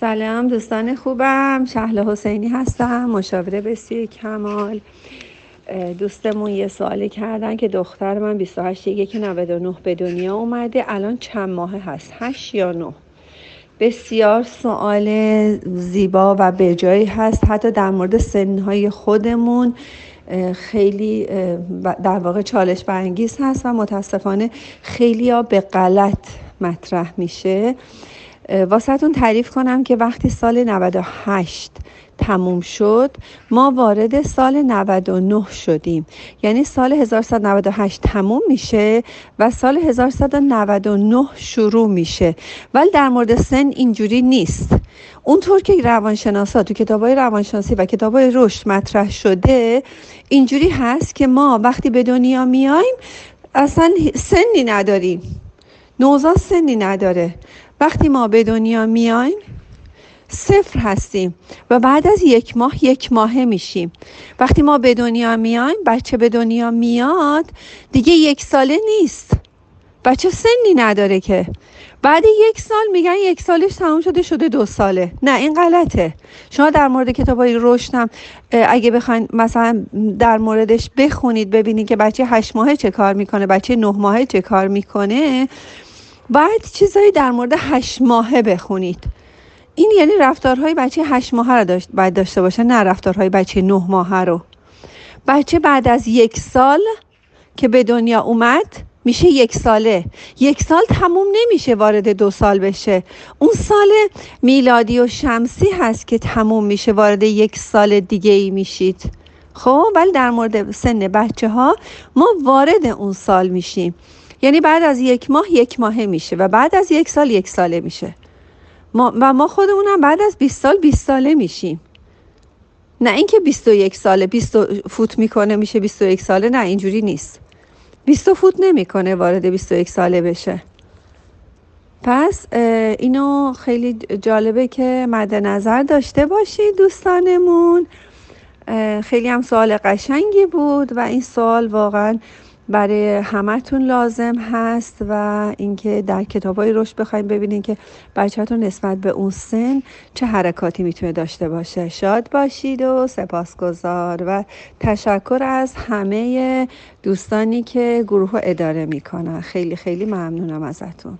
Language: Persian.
سلام دوستان خوبم. شهل حسینی هستم مشاوره بسیار کمال. دوستمون یه سوالی کردن که دختر من 28 یک 99 به دنیا اومده. الان چند ماه هست؟ 8 یا 9 بسیار سوال زیبا و بجایی هست. حتی در مورد سنهای خودمون خیلی در واقع چالش برانگیز هست و متاسفانه خیلی ها به غلط مطرح میشه. واسهتون تعریف کنم که وقتی سال 98 تموم شد ما وارد سال 99 شدیم. یعنی سال 1198 تموم میشه و سال 1199 شروع میشه. ولی در مورد سن اینجوری نیست. اونطور که روانشناسا تو کتابای روانشناسی و کتابای رشد مطرح شده اینجوری هست که ما وقتی به دنیا میایم اصلا سنی نداریم. نوزاد سنی نداره. وقتی ما به دنیا میایم صفر هستیم و بعد از یک ماه یک ماهه میشیم. وقتی ما به دنیا میایم بچه به دنیا میاد دیگه یک ساله نیست. بچه سنی نداره که. بعد یک سال میگن یک سالش تمام شده شده دو ساله. نه این غلطه. شما در مورد کتاب های رشدم اگه بخواین مثلا در موردش بخونید ببینید که بچه هشت ماهه چه کار می‌کنه بچه نه ماهه چه کار می‌کنه. باید چیزایی در مورد هشت ماهه بخونید. این یعنی رفتارهای بچه هشت ماهه رو داشت باید داشته باشه نه رفتارهای بچه نه ماهه رو. بچه بعد از یک سال که به دنیا اومد میشه یک ساله. یک سال تموم نمیشه وارد دو سال بشه. اون سال میلادی و شمسی هست که تموم میشه وارد یک سال دیگه ای میشید. خب ولی در مورد سن بچه ها ما وارد اون سال میشیم. یعنی بعد از یک ماه یک ماهه میشه و بعد از یک سال یک ساله میشه. ما و ما خودمونم بعد از 20 سال 20 ساله میشیم. نه اینکه 21 ساله 20 فوت می‌کنه میشه 21 ساله نه اینجوری نیست. 20 فوت نمی‌کنه وارد 21 ساله بشه. پس اینو خیلی جالبه که مد نظر داشته باشید دوستانمون. خیلی هم سوال قشنگی بود و این سوال واقعا برای همتون لازم هست و اینکه در کتابای رشد بخوایم ببینین که بچهتون نسبت به اون سن چه حرکاتی می‌تونه داشته باشه. شاد باشید و سپاسگزار و تشکر از همه دوستانی که گروه اداره می‌کنن. خیلی خیلی ممنونم ازتون.